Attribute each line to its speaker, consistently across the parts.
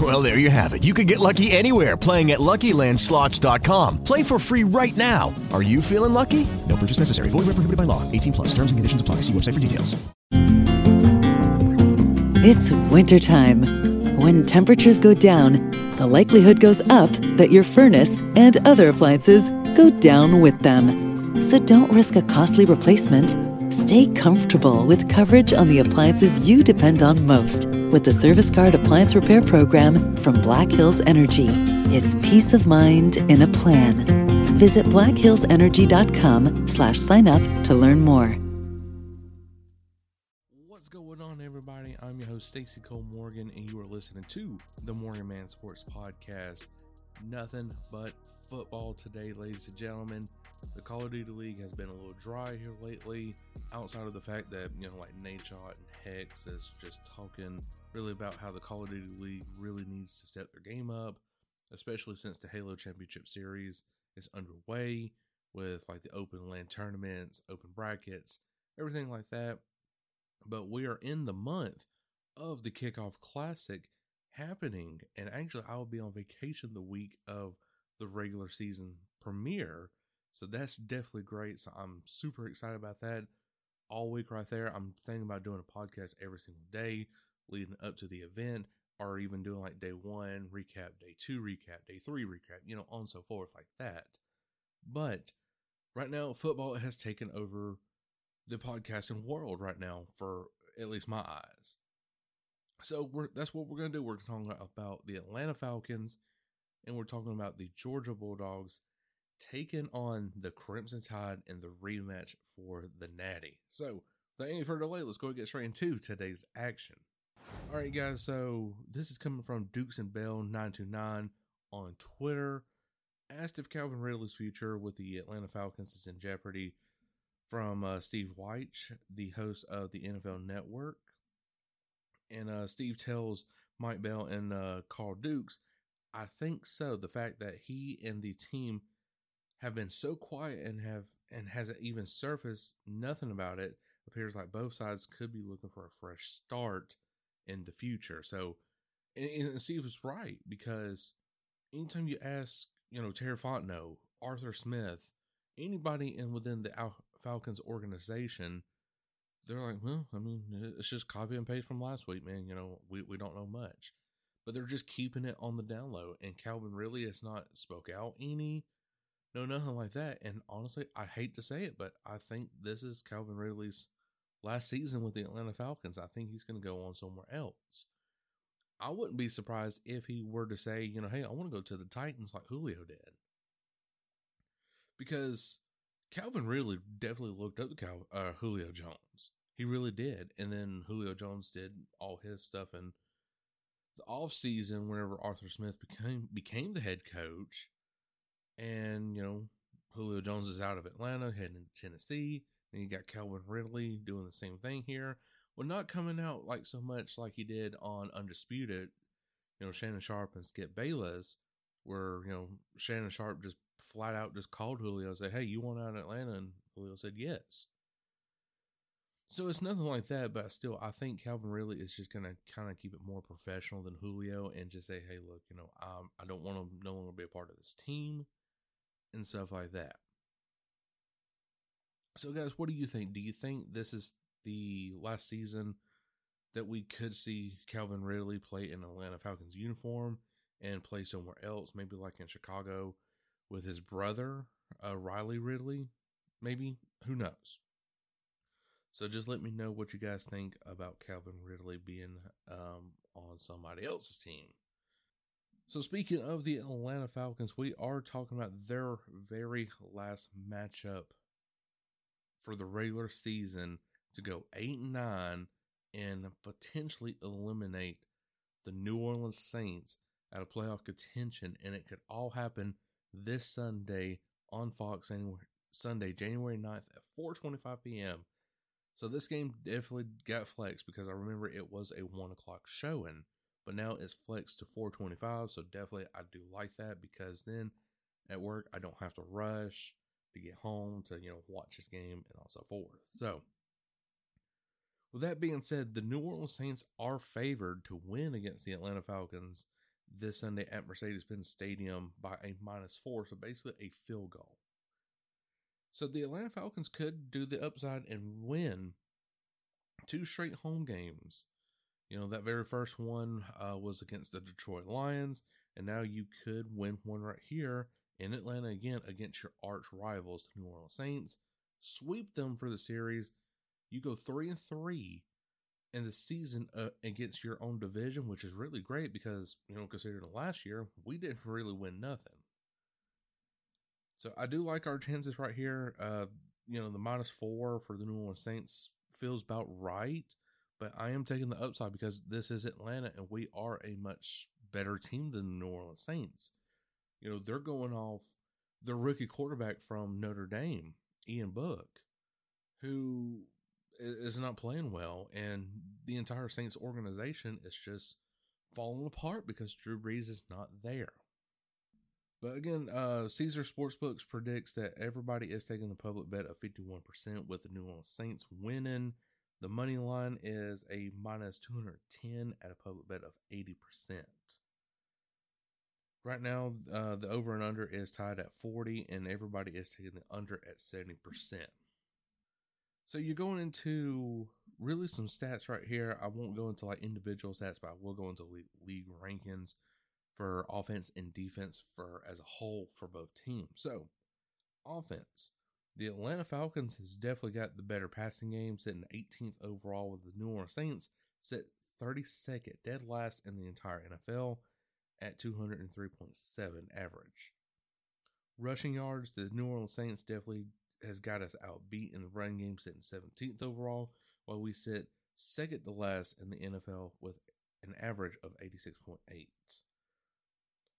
Speaker 1: Well, there you have it. You can get lucky anywhere playing at LuckyLandSlots.com. Play for free right now. Are you feeling lucky? No purchase necessary. Void where prohibited by law. 18 plus. Terms and conditions apply. See website for details.
Speaker 2: It's wintertime. When temperatures go down, the likelihood goes up that your furnace and other appliances go down with them. So don't risk a costly replacement. Stay comfortable with coverage on the appliances you depend on most with the Service Guard Appliance Repair Program from Black Hills Energy. It's peace of mind in a plan. Visit blackhillsenergy.com slash sign up to learn more.
Speaker 3: What's going on, everybody? I'm your host, Stacy Cole Morgan, and you are listening to the Morgan Man Sports Podcast. Nothing but football today, ladies and gentlemen. The Call of Duty League has been a little dry here lately, outside of the fact that, you know, like Nadeshot and Hex is just talking really about how the Call of Duty League really needs to step their game up, especially since the Halo Championship Series is underway with like the open land tournaments, open brackets, everything like that. But we are in the month of the Kickoff Classic happening, and actually, I will be on vacation the week of the regular season premiere. So that's definitely great. So I'm super excited about that. All week right there, I'm thinking about doing a podcast every single day leading up to the event, or even doing like day one, recap, day two, recap, day three, recap, you know, on so forth, like that. But right now, football has taken over the podcasting world right now, for at least my eyes. So we're that's what we're gonna do. We're talking about the Atlanta Falcons, and we're talking about the Georgia Bulldogs taking on the Crimson Tide in the rematch for the Natty. So without any further delay, let's go and get straight into today's action. All right, guys. So this is coming from Dukes and Bell nine two nine on Twitter. Asked if Calvin Ridley's future with the Atlanta Falcons is in jeopardy from uh, Steve White, the host of the NFL Network. And uh, Steve tells Mike Bell and uh, Carl Dukes, I think so. The fact that he and the team have been so quiet and have and hasn't even surfaced nothing about it appears like both sides could be looking for a fresh start in the future. So, and, and Steve was right because anytime you ask, you know, Terry Fontenot, Arthur Smith, anybody in within the Al- Falcons organization, they're like, well, I mean, it's just copy and paste from last week, man. You know, we, we don't know much. But they're just keeping it on the down low. And Calvin really has not spoke out any, no, nothing like that. And honestly, I hate to say it, but I think this is Calvin Ridley's last season with the Atlanta Falcons. I think he's going to go on somewhere else. I wouldn't be surprised if he were to say, you know, hey, I want to go to the Titans like Julio did. Because Calvin really definitely looked up to Cal, uh, Julio Jones. He really did. And then Julio Jones did all his stuff in the off season whenever Arthur Smith became became the head coach. And, you know, Julio Jones is out of Atlanta, heading to Tennessee. And you got Calvin Ridley doing the same thing here. Well, not coming out like so much like he did on Undisputed, you know, Shannon Sharpe and Skip Bayless, where, you know, Shannon Sharpe just flat out just called Julio and said, Hey, you want out of Atlanta? And Julio said yes. So it's nothing like that, but still, I think Calvin really is just going to kind of keep it more professional than Julio and just say, hey, look, you know, um, I don't want to no longer be a part of this team and stuff like that. So, guys, what do you think? Do you think this is the last season that we could see Calvin Ridley play in Atlanta Falcons uniform and play somewhere else, maybe like in Chicago with his brother, uh, Riley Ridley? Maybe. Who knows? So just let me know what you guys think about Calvin Ridley being um, on somebody else's team. So speaking of the Atlanta Falcons, we are talking about their very last matchup for the regular season to go eight and nine and potentially eliminate the New Orleans Saints out of playoff contention, and it could all happen this Sunday on Fox Sunday, January 9th at 4:25 p.m. So this game definitely got flexed because I remember it was a one o'clock showing, but now it's flexed to 425. So definitely I do like that because then at work I don't have to rush to get home to, you know, watch this game and also forth. So with that being said, the New Orleans Saints are favored to win against the Atlanta Falcons this Sunday at Mercedes Benz Stadium by a minus four. So basically a field goal. So the Atlanta Falcons could do the upside and win two straight home games. You know, that very first one uh, was against the Detroit Lions, and now you could win one right here in Atlanta again against your arch rivals, the New Orleans Saints. Sweep them for the series. You go three and three in the season uh, against your own division, which is really great because you know, considering last year we didn't really win nothing. So I do like our chances right here. Uh, you know, the minus four for the New Orleans Saints feels about right, but I am taking the upside because this is Atlanta and we are a much better team than the New Orleans Saints. You know, they're going off the rookie quarterback from Notre Dame, Ian Book, who is not playing well, and the entire Saints organization is just falling apart because Drew Brees is not there. But again, uh, Caesar Sportsbooks predicts that everybody is taking the public bet of 51% with the New Orleans Saints winning. The money line is a minus 210 at a public bet of 80%. Right now, uh, the over and under is tied at 40, and everybody is taking the under at 70%. So you're going into really some stats right here. I won't go into like individual stats, but I will go into league, league rankings for offense and defense for as a whole for both teams. So, offense. The Atlanta Falcons has definitely got the better passing game, sitting 18th overall with the New Orleans Saints sit 32nd, dead last in the entire NFL at 203.7 average. Rushing yards, the New Orleans Saints definitely has got us outbeat in the running game, sitting 17th overall, while we sit second to last in the NFL with an average of 86.8.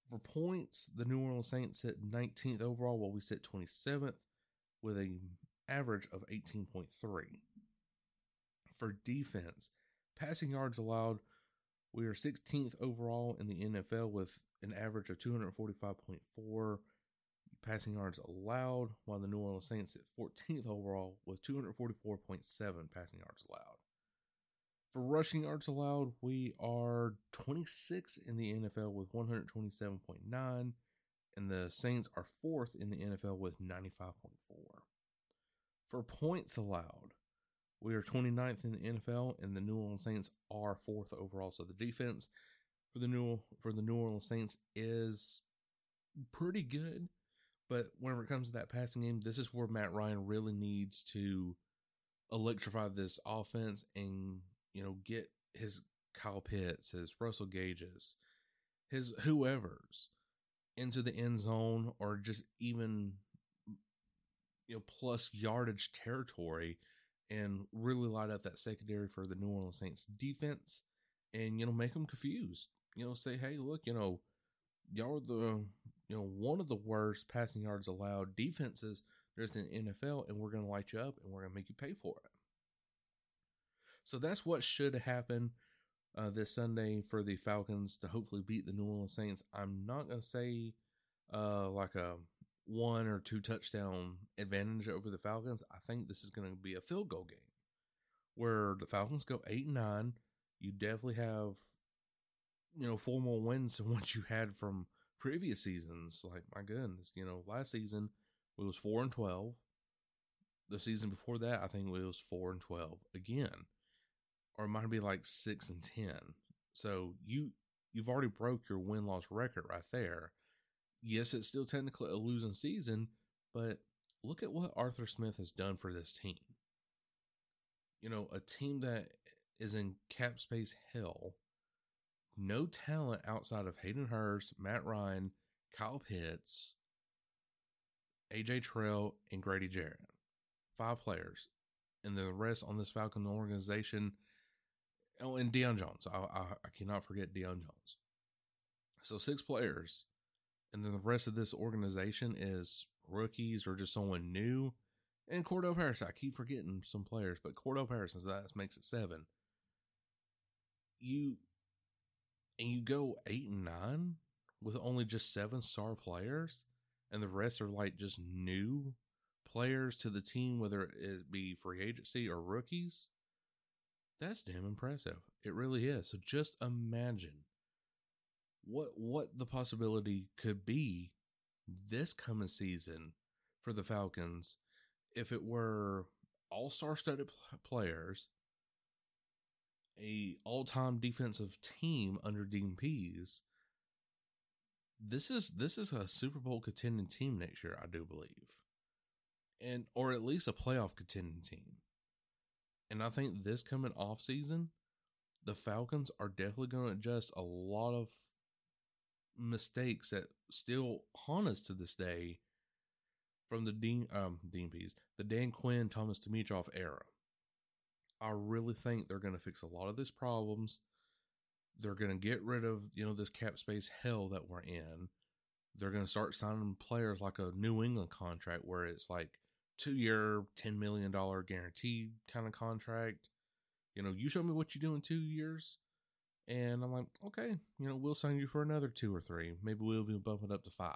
Speaker 3: For points, the New Orleans Saints sit 19th overall, while we sit 27th with an average of 18.3. For defense, passing yards allowed, we are 16th overall in the NFL with an average of 245.4 passing yards allowed, while the New Orleans Saints sit 14th overall with 244.7 passing yards allowed. For rushing yards allowed, we are 26 in the NFL with 127.9, and the Saints are fourth in the NFL with 95.4. For points allowed, we are 29th in the NFL, and the New Orleans Saints are fourth overall. So the defense for the New for the New Orleans Saints is pretty good, but whenever it comes to that passing game, this is where Matt Ryan really needs to electrify this offense and you know, get his Kyle Pitts, his Russell Gages, his whoever's into the end zone or just even you know plus yardage territory and really light up that secondary for the New Orleans Saints defense and you know make them confused. You know, say, hey, look, you know, y'all are the you know one of the worst passing yards allowed defenses there's in the NFL, and we're gonna light you up and we're gonna make you pay for it. So that's what should happen uh, this Sunday for the Falcons to hopefully beat the New Orleans Saints. I'm not going to say uh, like a one or two touchdown advantage over the Falcons. I think this is going to be a field goal game where the Falcons go eight and nine. You definitely have, you know, four more wins than what you had from previous seasons. Like my goodness, you know, last season it was four and twelve. The season before that, I think it was four and twelve again or it might be like six and ten. So you you've already broke your win loss record right there. Yes, it's still technically a losing season, but look at what Arthur Smith has done for this team. You know, a team that is in cap space hell, no talent outside of Hayden Hurst, Matt Ryan, Kyle Pitts, AJ Terrell, and Grady Jarrett. Five players. And the rest on this Falcon organization Oh, and Deion Jones. I, I, I cannot forget Deion Jones. So six players, and then the rest of this organization is rookies or just someone new. And Cordarrelle Patterson, I keep forgetting some players, but Cordarrelle Patterson that makes it seven. You and you go eight and nine with only just seven star players, and the rest are like just new players to the team, whether it be free agency or rookies. That's damn impressive. It really is. So just imagine what what the possibility could be this coming season for the Falcons if it were all-star studded players, a all-time defensive team under Dean Pees. This is this is a Super Bowl contending team next year, I do believe. And or at least a playoff contending team. And I think this coming off season, the Falcons are definitely going to adjust a lot of mistakes that still haunt us to this day from the Dean um Dean Pees, the Dan Quinn Thomas Dimitroff era. I really think they're going to fix a lot of these problems. They're going to get rid of you know this cap space hell that we're in. They're going to start signing players like a New England contract where it's like two year, $10 million guaranteed kind of contract. You know, you show me what you do in two years. And I'm like, okay, you know, we'll sign you for another two or three. Maybe we'll even bump it up to five.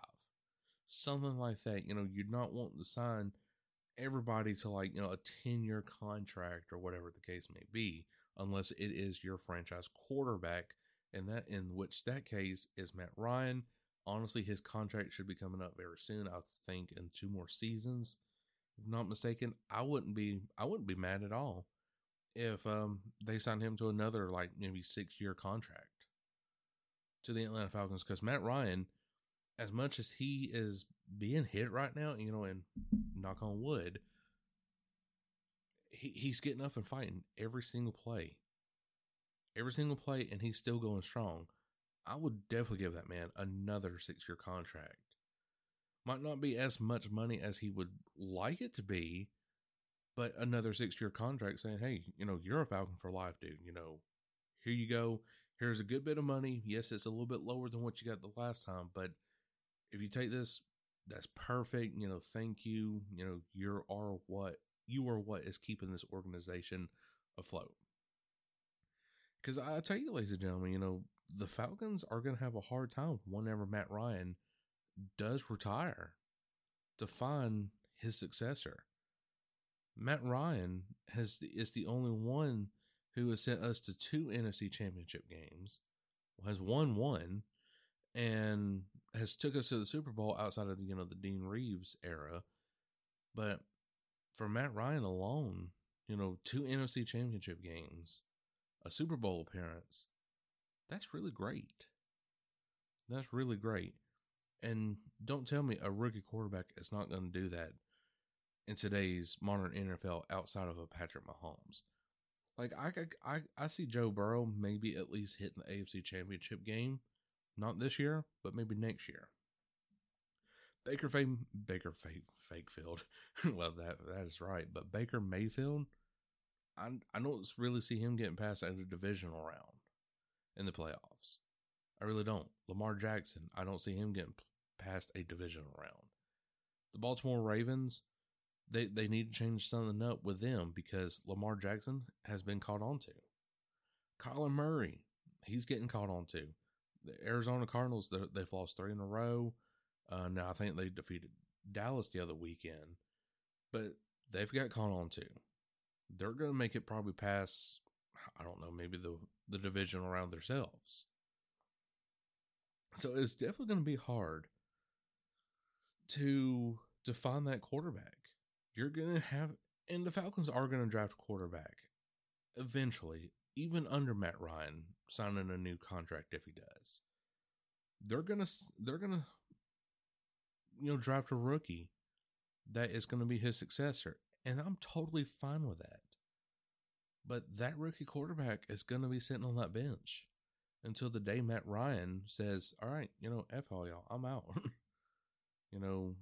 Speaker 3: Something like that. You know, you're not wanting to sign everybody to like, you know, a 10 year contract or whatever the case may be, unless it is your franchise quarterback. And that, in which that case is Matt Ryan. Honestly, his contract should be coming up very soon. I think in two more seasons if not mistaken, I wouldn't be I wouldn't be mad at all if um they signed him to another like maybe six year contract to the Atlanta Falcons because Matt Ryan, as much as he is being hit right now, you know, and knock on wood, he, he's getting up and fighting every single play. Every single play, and he's still going strong. I would definitely give that man another six year contract might not be as much money as he would like it to be, but another six year contract saying, hey, you know, you're a Falcon for life, dude. You know, here you go. Here's a good bit of money. Yes, it's a little bit lower than what you got the last time, but if you take this, that's perfect. You know, thank you. You know, you are what you are what is keeping this organization afloat. Because I tell you, ladies and gentlemen, you know, the Falcons are going to have a hard time whenever Matt Ryan does retire to find his successor. Matt Ryan has is the only one who has sent us to two NFC championship games, has won one, and has took us to the Super Bowl outside of the, you know the Dean Reeves era. But for Matt Ryan alone, you know, two NFC championship games, a Super Bowl appearance, that's really great. That's really great. And don't tell me a rookie quarterback is not going to do that in today's modern NFL outside of a Patrick Mahomes. Like I, I, I see Joe Burrow maybe at least hitting the AFC Championship game, not this year, but maybe next year. Baker Fake, Baker Fake, Fake Field. well, that that is right, but Baker Mayfield, I I don't really see him getting past a divisional round in the playoffs. I really don't. Lamar Jackson, I don't see him getting past a divisional round. The Baltimore Ravens, they, they need to change something up with them because Lamar Jackson has been caught on to. Kyler Murray, he's getting caught on to. The Arizona Cardinals, they've lost three in a row. Uh, now I think they defeated Dallas the other weekend, but they've got caught on to. They're going to make it probably past, I don't know, maybe the, the division around themselves. So it's definitely going to be hard to define that quarterback. You're gonna have, and the Falcons are gonna draft a quarterback eventually, even under Matt Ryan signing a new contract if he does. They're gonna they're gonna you know draft a rookie that is gonna be his successor, and I'm totally fine with that. But that rookie quarterback is gonna be sitting on that bench until the day Matt Ryan says, "All right, you know, f all y'all, I'm out." you know,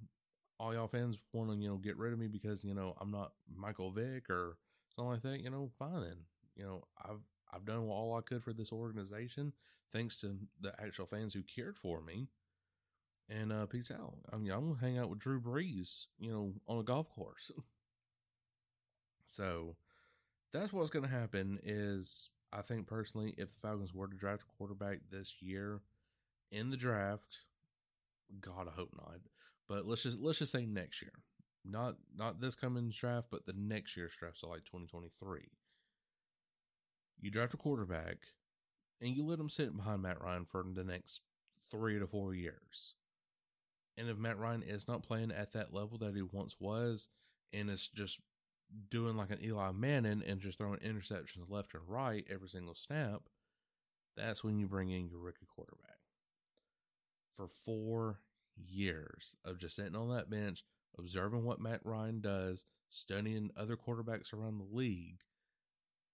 Speaker 3: all y'all fans want to, you know, get rid of me because, you know, I'm not Michael Vick or something like that, you know, fine then. You know, I've I've done all I could for this organization, thanks to the actual fans who cared for me. And uh, peace out. I mean, I'm gonna hang out with Drew Brees, you know, on a golf course. So that's what's to happen. Is I think personally, if the Falcons were to draft a quarterback this year in the draft, God, I hope not. But let's just let's just say next year, not not this coming draft, but the next year's draft, so like 2023. You draft a quarterback, and you let him sit behind Matt Ryan for the next three to four years. And if Matt Ryan is not playing at that level that he once was, and it's just doing like an Eli Manning and just throwing interceptions left and right every single snap, that's when you bring in your rookie quarterback. For four years of just sitting on that bench, observing what Matt Ryan does, studying other quarterbacks around the league,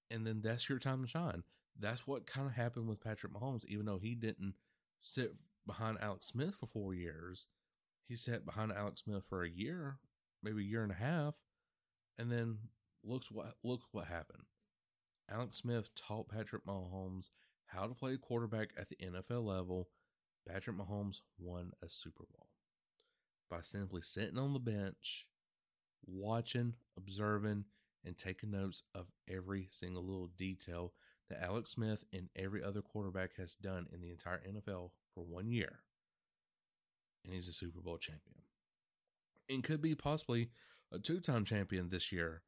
Speaker 3: and then that's your time to shine. That's what kind of happened with Patrick Mahomes, even though he didn't sit behind Alex Smith for four years. He sat behind Alex Smith for a year, maybe a year and a half, and then looks what look what happened. Alex Smith taught Patrick Mahomes how to play quarterback at the NFL level. Patrick Mahomes won a Super Bowl by simply sitting on the bench, watching, observing, and taking notes of every single little detail that Alex Smith and every other quarterback has done in the entire NFL for one year. And he's a Super Bowl champion. And could be possibly a two time champion this year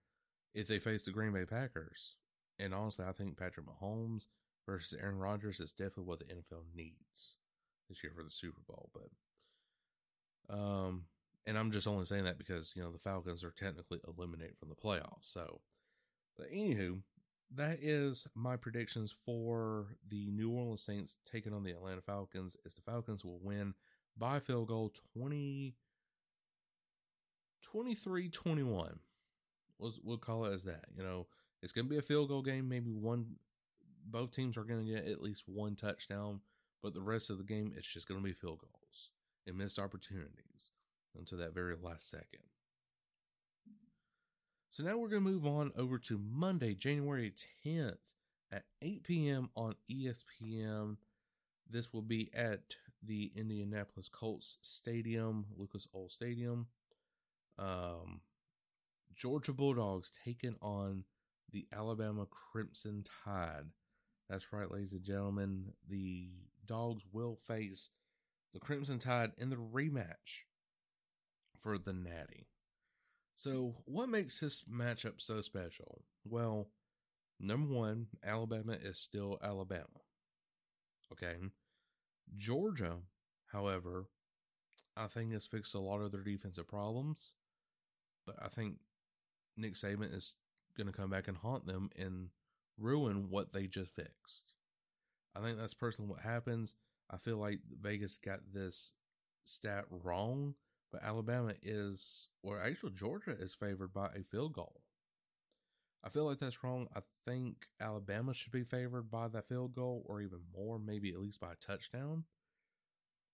Speaker 3: if they face the Green Bay Packers. And honestly, I think Patrick Mahomes versus Aaron Rodgers is definitely what the NFL needs this year for the Super Bowl. But, um, and I'm just only saying that because, you know, the Falcons are technically eliminated from the playoffs. So, but anywho, that is my predictions for the New Orleans Saints taking on the Atlanta Falcons. Is the Falcons will win by field goal 20 23 21. We'll, we'll call it as that. You know, it's going to be a field goal game. Maybe one, both teams are going to get at least one touchdown, but the rest of the game, it's just going to be field goals and missed opportunities until that very last second. So now we're going to move on over to Monday, January 10th at 8 p.m. on ESPN. This will be at the Indianapolis Colts Stadium, Lucas Oil Stadium. Um, Georgia Bulldogs taking on the Alabama Crimson Tide. That's right, ladies and gentlemen. The Dogs will face the Crimson Tide in the rematch for the Natty. So, what makes this matchup so special? Well, number one, Alabama is still Alabama. Okay. Georgia, however, I think has fixed a lot of their defensive problems, but I think Nick Saban is going to come back and haunt them and ruin what they just fixed. I think that's personally what happens. I feel like Vegas got this stat wrong, but Alabama is, or actually Georgia is favored by a field goal. I feel like that's wrong. I think Alabama should be favored by that field goal or even more, maybe at least by a touchdown.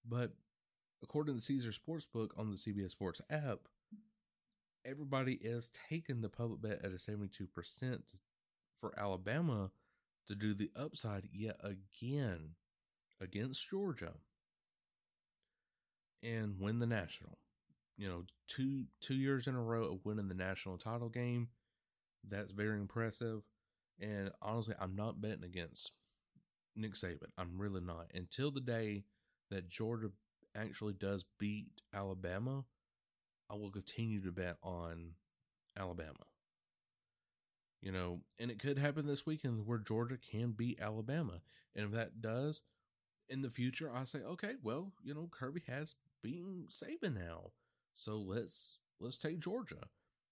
Speaker 3: But according to Caesar Sportsbook on the CBS Sports app, everybody is taking the public bet at a 72% for Alabama to do the upside yet again against Georgia and win the national. You know, two two years in a row of winning the national title game. That's very impressive. And honestly, I'm not betting against Nick Saban. I'm really not. Until the day that Georgia actually does beat Alabama, I will continue to bet on Alabama. You know, and it could happen this weekend where Georgia can beat Alabama. And if that does, in the future, I say, okay, well, you know, Kirby has beaten Saban now. So let's let's take Georgia.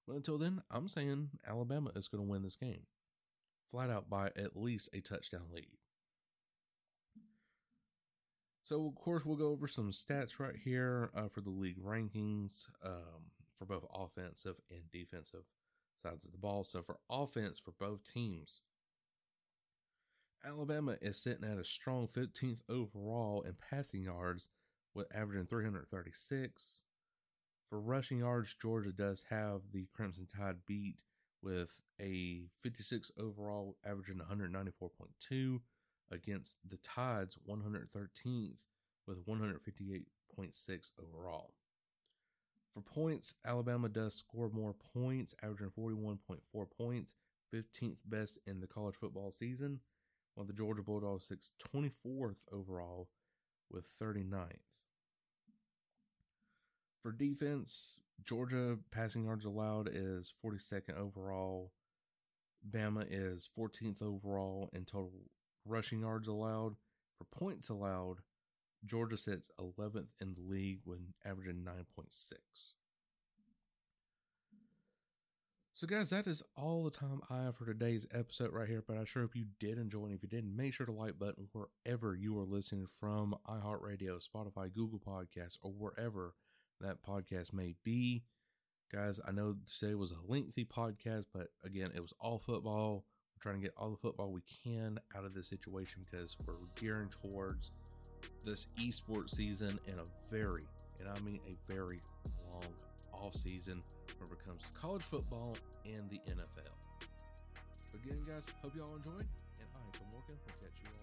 Speaker 3: But until then, I'm saying Alabama is going to win this game. Flat out by at least a touchdown lead. So, of course, we'll go over some stats right here uh, for the league rankings um, for both offensive and defensive sides of the ball. So, for offense for both teams, Alabama is sitting at a strong 15th overall in passing yards with averaging 336. For rushing yards, Georgia does have the Crimson Tide beat with a 56 overall, averaging 194.2 against the Tide's 113th with 158.6 overall. For points, Alabama does score more points, averaging 41.4 points, 15th best in the college football season, while the Georgia Bulldogs sits 24th overall with 39th. For defense, Georgia passing yards allowed is 42nd overall. Bama is 14th overall in total rushing yards allowed. For points allowed, Georgia sits 11th in the league when averaging 9.6. So, guys, that is all the time I have for today's episode right here. But I sure hope you did enjoy. And if you didn't, make sure to like button wherever you are listening from iHeartRadio, Spotify, Google Podcasts, or wherever that podcast may be. Guys, I know today was a lengthy podcast, but again, it was all football. We're trying to get all the football we can out of this situation because we're gearing towards this esports season and a very, and I mean a very long off season when it comes to college football and the NFL. Again, guys, hope you all enjoyed, and I, Tom Morgan, will catch you all